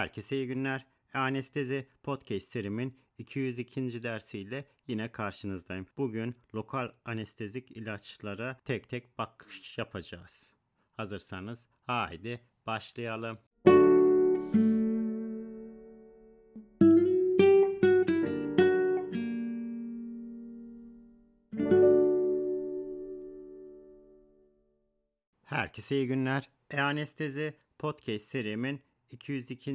Herkese iyi günler. Anestezi podcast serimin 202. dersiyle yine karşınızdayım. Bugün lokal anestezik ilaçlara tek tek bakış yapacağız. Hazırsanız haydi başlayalım. Herkese iyi günler. E-Anestezi Podcast serimin 202.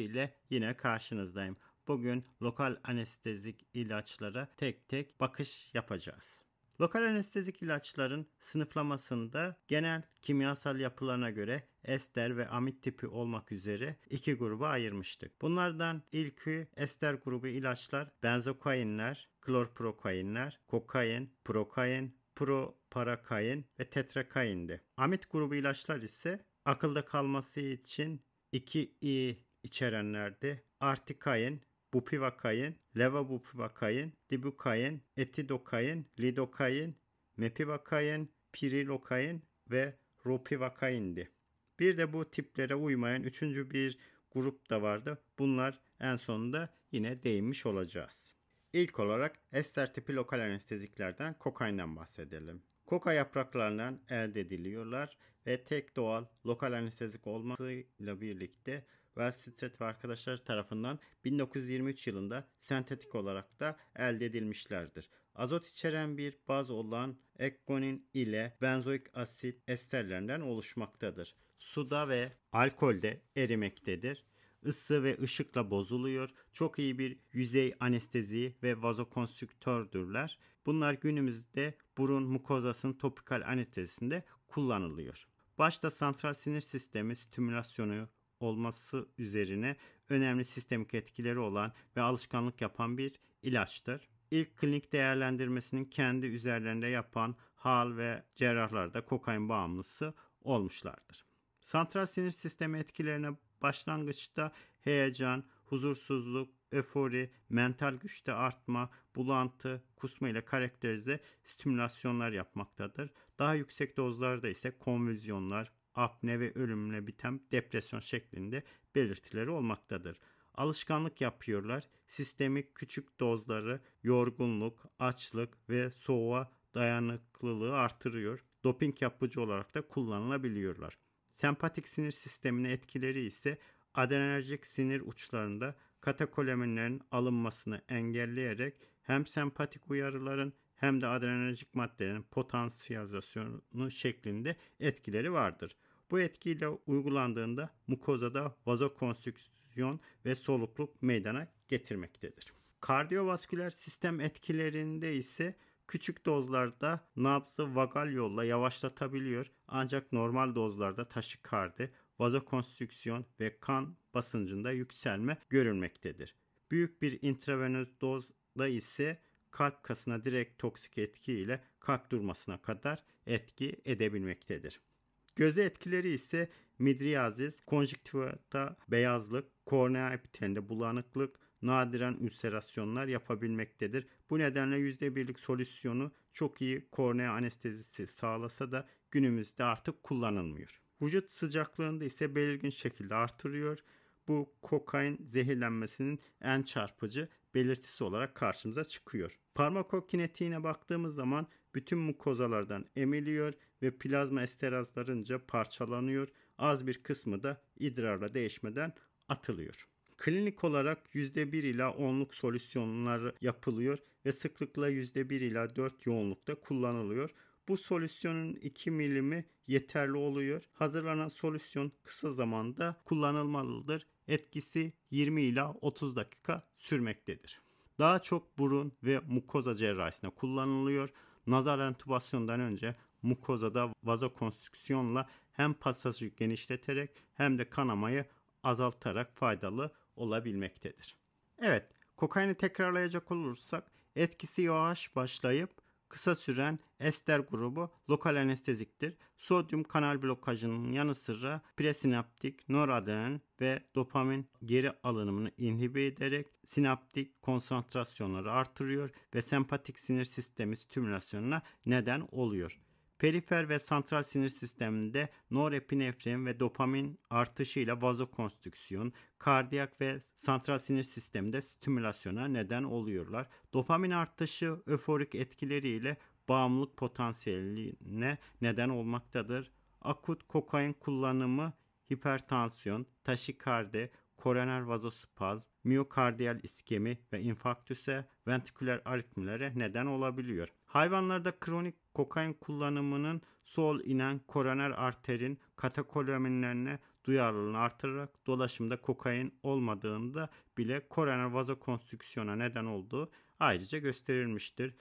ile yine karşınızdayım. Bugün lokal anestezik ilaçlara tek tek bakış yapacağız. Lokal anestezik ilaçların sınıflamasında genel kimyasal yapılarına göre ester ve amid tipi olmak üzere iki gruba ayırmıştık. Bunlardan ilki ester grubu ilaçlar benzokainler, klorprokainler, kokain, prokain, proparakain ve tetrakaindi. Amid grubu ilaçlar ise akılda kalması için 2i içerenlerdi. Artikain, bupivakain, levabupivakain, dibukain, etidokain, lidokain, mepivakain, pirilokain ve ropivakaindi. Bir de bu tiplere uymayan üçüncü bir grup da vardı. Bunlar en sonunda yine değinmiş olacağız. İlk olarak ester tipi lokal anesteziklerden kokainden bahsedelim. Koka yapraklarından elde ediliyorlar ve tek doğal lokal anestezik olmasıyla birlikte Wellstreet ve arkadaşlar tarafından 1923 yılında sentetik olarak da elde edilmişlerdir. Azot içeren bir baz olan ekgonin ile benzoik asit esterlerinden oluşmaktadır. Suda ve alkolde erimektedir ısı ve ışıkla bozuluyor. Çok iyi bir yüzey anestezi ve vazokonstrüktördürler. Bunlar günümüzde burun mukozasının topikal anestezisinde kullanılıyor. Başta santral sinir sistemi stimülasyonu olması üzerine önemli sistemik etkileri olan ve alışkanlık yapan bir ilaçtır. İlk klinik değerlendirmesinin kendi üzerlerinde yapan hal ve cerrahlarda kokain bağımlısı olmuşlardır. Santral sinir sistemi etkilerine başlangıçta heyecan, huzursuzluk, öfori, mental güçte artma, bulantı, kusma ile karakterize stimülasyonlar yapmaktadır. Daha yüksek dozlarda ise konvüzyonlar, apne ve ölümle biten depresyon şeklinde belirtileri olmaktadır. Alışkanlık yapıyorlar. Sistemik küçük dozları yorgunluk, açlık ve soğuğa dayanıklılığı artırıyor. Doping yapıcı olarak da kullanılabiliyorlar. Sempatik sinir sistemine etkileri ise adrenerjik sinir uçlarında katekolaminlerin alınmasını engelleyerek hem sempatik uyarıların hem de adrenerjik maddelerin potansiyasyonu şeklinde etkileri vardır. Bu etkiyle uygulandığında mukozada vazokonstrüksiyon ve solukluk meydana getirmektedir. Kardiyovasküler sistem etkilerinde ise Küçük dozlarda nabzı vagal yolla yavaşlatabiliyor ancak normal dozlarda taşikardi, vazokonstrüksiyon ve kan basıncında yükselme görülmektedir. Büyük bir intravenöz dozda ise kalp kasına direkt toksik etki ile kalp durmasına kadar etki edebilmektedir. Göze etkileri ise midriyazis, konjüktivata beyazlık, kornea epitelinde bulanıklık, nadiren ülserasyonlar yapabilmektedir. Bu nedenle %1'lik solüsyonu çok iyi kornea anestezisi sağlasa da günümüzde artık kullanılmıyor. Vücut sıcaklığında ise belirgin şekilde artırıyor. Bu kokain zehirlenmesinin en çarpıcı belirtisi olarak karşımıza çıkıyor. Parmakokinetiğine baktığımız zaman bütün mukozalardan emiliyor ve plazma esterazlarınca parçalanıyor. Az bir kısmı da idrarla değişmeden atılıyor. Klinik olarak %1 ila 10'luk solüsyonlar yapılıyor ve sıklıkla %1 ila 4 yoğunlukta kullanılıyor. Bu solüsyonun 2 milimi yeterli oluyor. Hazırlanan solüsyon kısa zamanda kullanılmalıdır. Etkisi 20 ila 30 dakika sürmektedir. Daha çok burun ve mukoza cerrahisinde kullanılıyor. Nazal entübasyondan önce mukozada vazokonstrüksiyonla hem pasajı genişleterek hem de kanamayı azaltarak faydalı olabilmektedir. Evet, kokaini tekrarlayacak olursak etkisi yavaş başlayıp kısa süren ester grubu lokal anesteziktir. Sodyum kanal blokajının yanı sıra presinaptik, noradrenalin ve dopamin geri alınımını inhibe ederek sinaptik konsantrasyonları artırıyor ve sempatik sinir sistemi stimülasyonuna neden oluyor. Perifer ve santral sinir sisteminde norepinefrin ve dopamin artışıyla vazokonstrüksiyon, kardiyak ve santral sinir sisteminde stimülasyona neden oluyorlar. Dopamin artışı öforik etkileriyle bağımlılık potansiyeline neden olmaktadır. Akut kokain kullanımı hipertansiyon, taşikardi, koroner vazospazm, miyokardiyal iskemi ve infarktüse, ventriküler aritmilere neden olabiliyor. Hayvanlarda kronik kokain kullanımının sol inen koroner arterin katekolaminlerine duyarlılığını artırarak dolaşımda kokain olmadığında bile koroner vazokonstrüksiyona neden olduğu ayrıca gösterilmiştir.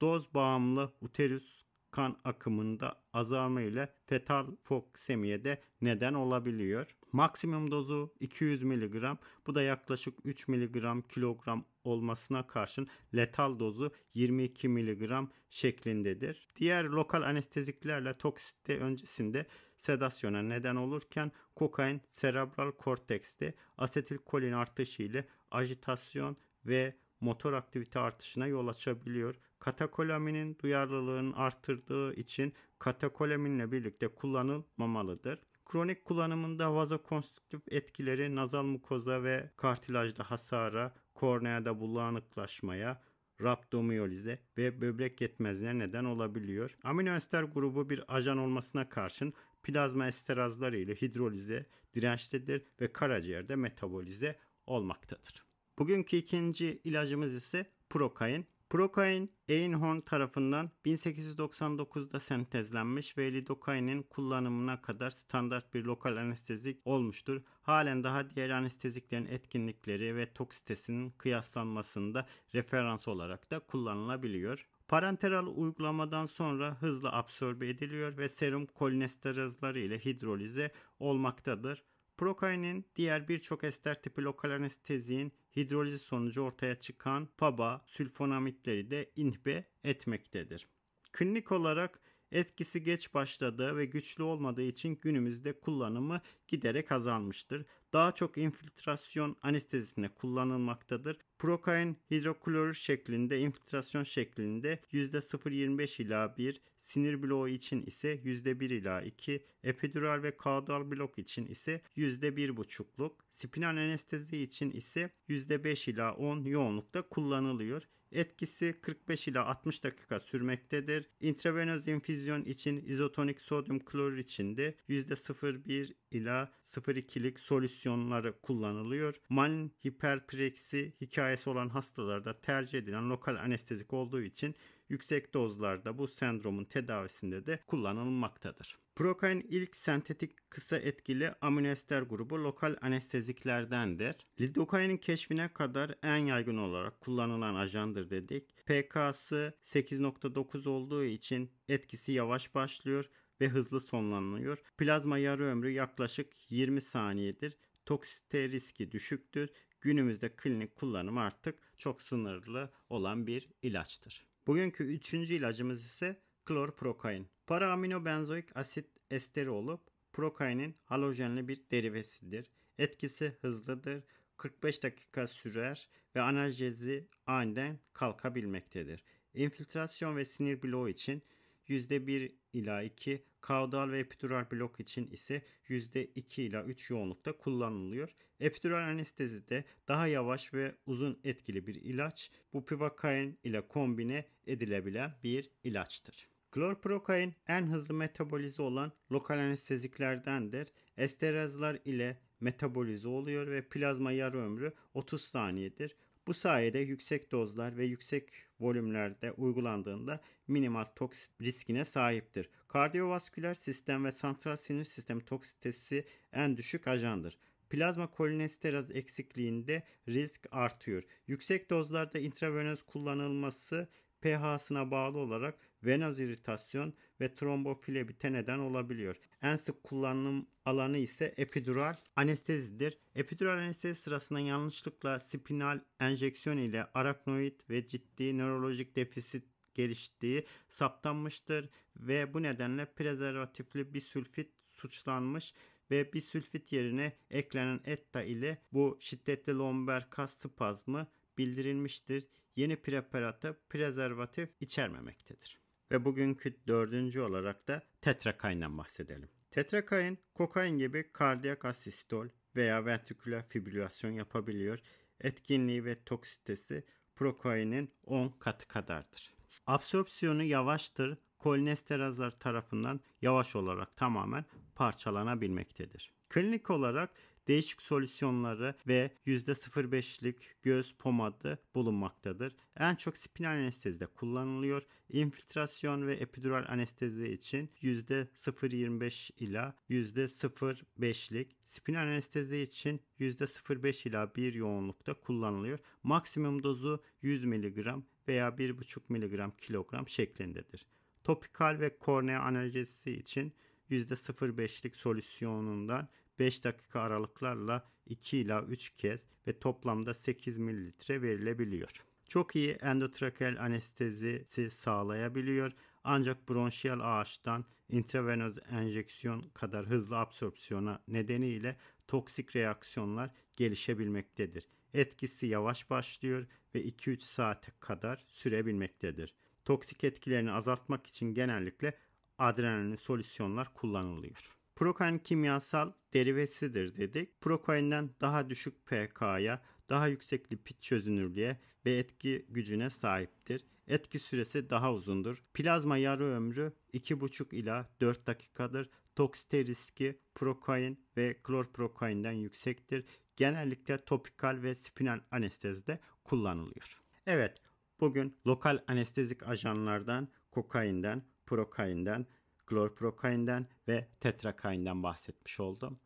Doz bağımlı uterus kan akımında azalma ile fetal foksemiye de neden olabiliyor. Maksimum dozu 200 mg. Bu da yaklaşık 3 mg kilogram olmasına karşın letal dozu 22 mg şeklindedir. Diğer lokal anesteziklerle toksite öncesinde sedasyona neden olurken kokain serebral kortekste asetilkolin artışı ile ajitasyon ve motor aktivite artışına yol açabiliyor. Katakolaminin duyarlılığını arttırdığı için katakolaminle birlikte kullanılmamalıdır. Kronik kullanımında vazokonstrüktif etkileri nazal mukoza ve kartilajda hasara, korneada bulanıklaşmaya, raptomiyolize ve böbrek yetmezliğine neden olabiliyor. Aminoester grubu bir ajan olmasına karşın plazma esterazları ile hidrolize dirençlidir ve karaciğerde metabolize olmaktadır. Bugünkü ikinci ilacımız ise prokain. Prokain, Einhorn tarafından 1899'da sentezlenmiş ve lidokainin kullanımına kadar standart bir lokal anestezik olmuştur. Halen daha diğer anesteziklerin etkinlikleri ve toksitesinin kıyaslanmasında referans olarak da kullanılabiliyor. Parenteral uygulamadan sonra hızla absorbe ediliyor ve serum kolinesterazları ile hidrolize olmaktadır. Prokainin diğer birçok ester tipi lokal anesteziğin hidrolizi sonucu ortaya çıkan PABA sülfonamitleri de inhibe etmektedir. Klinik olarak etkisi geç başladığı ve güçlü olmadığı için günümüzde kullanımı giderek azalmıştır. Daha çok infiltrasyon anestezisinde kullanılmaktadır. Prokain hidroklorür şeklinde infiltrasyon şeklinde %0.25 ila 1, sinir bloğu için ise %1 ila 2, epidural ve kaudal blok için ise %1.5'luk, spinal anestezi için ise %5 ila 10 yoğunlukta kullanılıyor. Etkisi 45 ila 60 dakika sürmektedir. Intravenöz infüzyon için izotonik sodyum klorür için de %0,1 ila 0,2'lik solüsyonları kullanılıyor. Malin hiperpreksi hikayesi olan hastalarda tercih edilen lokal anestezik olduğu için yüksek dozlarda bu sendromun tedavisinde de kullanılmaktadır. Prokain ilk sentetik kısa etkili aminoester grubu lokal anesteziklerdendir. Lidokainin keşfine kadar en yaygın olarak kullanılan ajandır dedik. PK'sı 8.9 olduğu için etkisi yavaş başlıyor ve hızlı sonlanıyor. Plazma yarı ömrü yaklaşık 20 saniyedir. Toksite riski düşüktür. Günümüzde klinik kullanım artık çok sınırlı olan bir ilaçtır. Bugünkü üçüncü ilacımız ise klorprokain. Paraaminobenzoik asit esteri olup prokainin halojenli bir derivesidir. Etkisi hızlıdır. 45 dakika sürer ve analjezi aniden kalkabilmektedir. İnfiltrasyon ve sinir bloğu için %1 ila 2, kaudal ve epidural blok için ise %2 ila 3 yoğunlukta kullanılıyor. Epidural anestezi de daha yavaş ve uzun etkili bir ilaç. Bu pivakain ile kombine edilebilen bir ilaçtır. Klorprokain en hızlı metabolize olan lokal anesteziklerdendir. Esterazlar ile metabolize oluyor ve plazma yarı ömrü 30 saniyedir. Bu sayede yüksek dozlar ve yüksek volümlerde uygulandığında minimal toks riskine sahiptir. Kardiyovasküler sistem ve santral sinir sistemi toksitesi en düşük ajandır. Plazma kolinesteraz eksikliğinde risk artıyor. Yüksek dozlarda intravenöz kullanılması pH'sına bağlı olarak venöz iritasyon ve trombofilebite neden olabiliyor. En sık kullanım alanı ise epidural anestezidir. Epidural anestezi sırasında yanlışlıkla spinal enjeksiyon ile araknoid ve ciddi nörolojik defisit geliştiği saptanmıştır ve bu nedenle prezervatifli bisülfit suçlanmış ve bisülfit yerine eklenen etta ile bu şiddetli lomber kas spazmı bildirilmiştir. Yeni preparatı prezervatif içermemektedir. Ve bugünkü dördüncü olarak da tetrakainden bahsedelim. Tetrakain, kokain gibi kardiyak asistol veya ventriküler fibrilasyon yapabiliyor. Etkinliği ve toksitesi prokainin 10 katı kadardır. Absorpsiyonu yavaştır, kolinesterazlar tarafından yavaş olarak tamamen parçalanabilmektedir. Klinik olarak değişik solüsyonları ve %0,5'lik göz pomadı bulunmaktadır. En çok spinal anestezide kullanılıyor. İnfiltrasyon ve epidural anestezi için %0,25 ila %0,5'lik, spinal anestezi için %0,5 ila 1 yoğunlukta kullanılıyor. Maksimum dozu 100 mg veya 1,5 mg kilogram şeklindedir. Topikal ve kornea analjesi için %0,5'lik solüsyonundan 5 dakika aralıklarla 2 ila 3 kez ve toplamda 8 mililitre verilebiliyor. Çok iyi endotrakeal anestezisi sağlayabiliyor ancak bronşiyal ağaçtan intravenöz enjeksiyon kadar hızlı absorpsiyona nedeniyle toksik reaksiyonlar gelişebilmektedir. Etkisi yavaş başlıyor ve 2-3 saate kadar sürebilmektedir. Toksik etkilerini azaltmak için genellikle adrenalin solüsyonlar kullanılıyor. Prokain kimyasal derivesidir dedik. Prokainden daha düşük pK'ya, daha yüksek lipid çözünürlüğe ve etki gücüne sahiptir. Etki süresi daha uzundur. Plazma yarı ömrü 2,5 ila 4 dakikadır. Toksite riski prokain ve klorprokainden yüksektir. Genellikle topikal ve spinal anestezide kullanılıyor. Evet, bugün lokal anestezik ajanlardan, kokainden, prokainden, klorprokainden ve tetrakainden bahsetmiş oldum.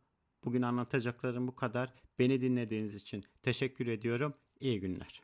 Bugün anlatacaklarım bu kadar. Beni dinlediğiniz için teşekkür ediyorum. İyi günler.